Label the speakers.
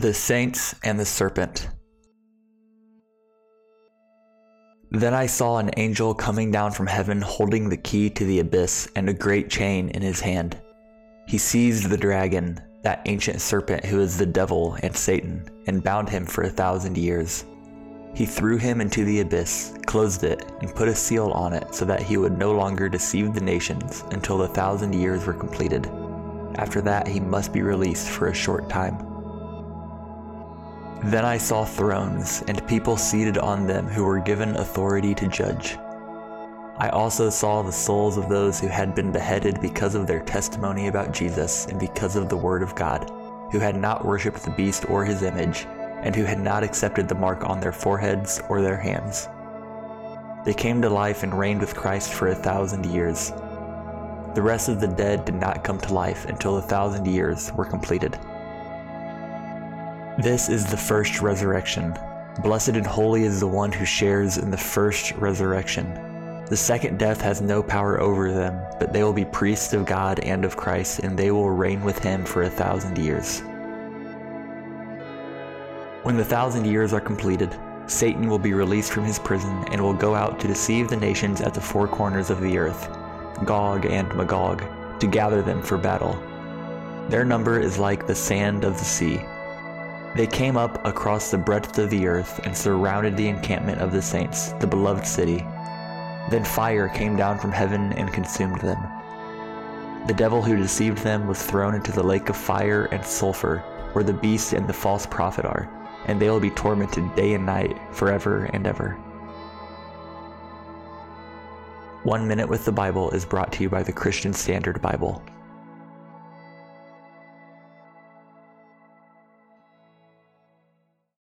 Speaker 1: The Saints and the Serpent. Then I saw an angel coming down from heaven holding the key to the abyss and a great chain in his hand. He seized the dragon, that ancient serpent who is the devil and Satan, and bound him for a thousand years. He threw him into the abyss, closed it, and put a seal on it so that he would no longer deceive the nations until the thousand years were completed. After that, he must be released for a short time. Then I saw thrones and people seated on them who were given authority to judge. I also saw the souls of those who had been beheaded because of their testimony about Jesus and because of the Word of God, who had not worshipped the beast or his image, and who had not accepted the mark on their foreheads or their hands. They came to life and reigned with Christ for a thousand years. The rest of the dead did not come to life until the thousand years were completed. This is the first resurrection. Blessed and holy is the one who shares in the first resurrection. The second death has no power over them, but they will be priests of God and of Christ, and they will reign with him for a thousand years. When the thousand years are completed, Satan will be released from his prison and will go out to deceive the nations at the four corners of the earth, Gog and Magog, to gather them for battle. Their number is like the sand of the sea. They came up across the breadth of the earth and surrounded the encampment of the saints, the beloved city. Then fire came down from heaven and consumed them. The devil who deceived them was thrown into the lake of fire and sulfur, where the beast and the false prophet are and they will be tormented day and night forever and ever. One Minute with the Bible is brought to you by the Christian Standard Bible.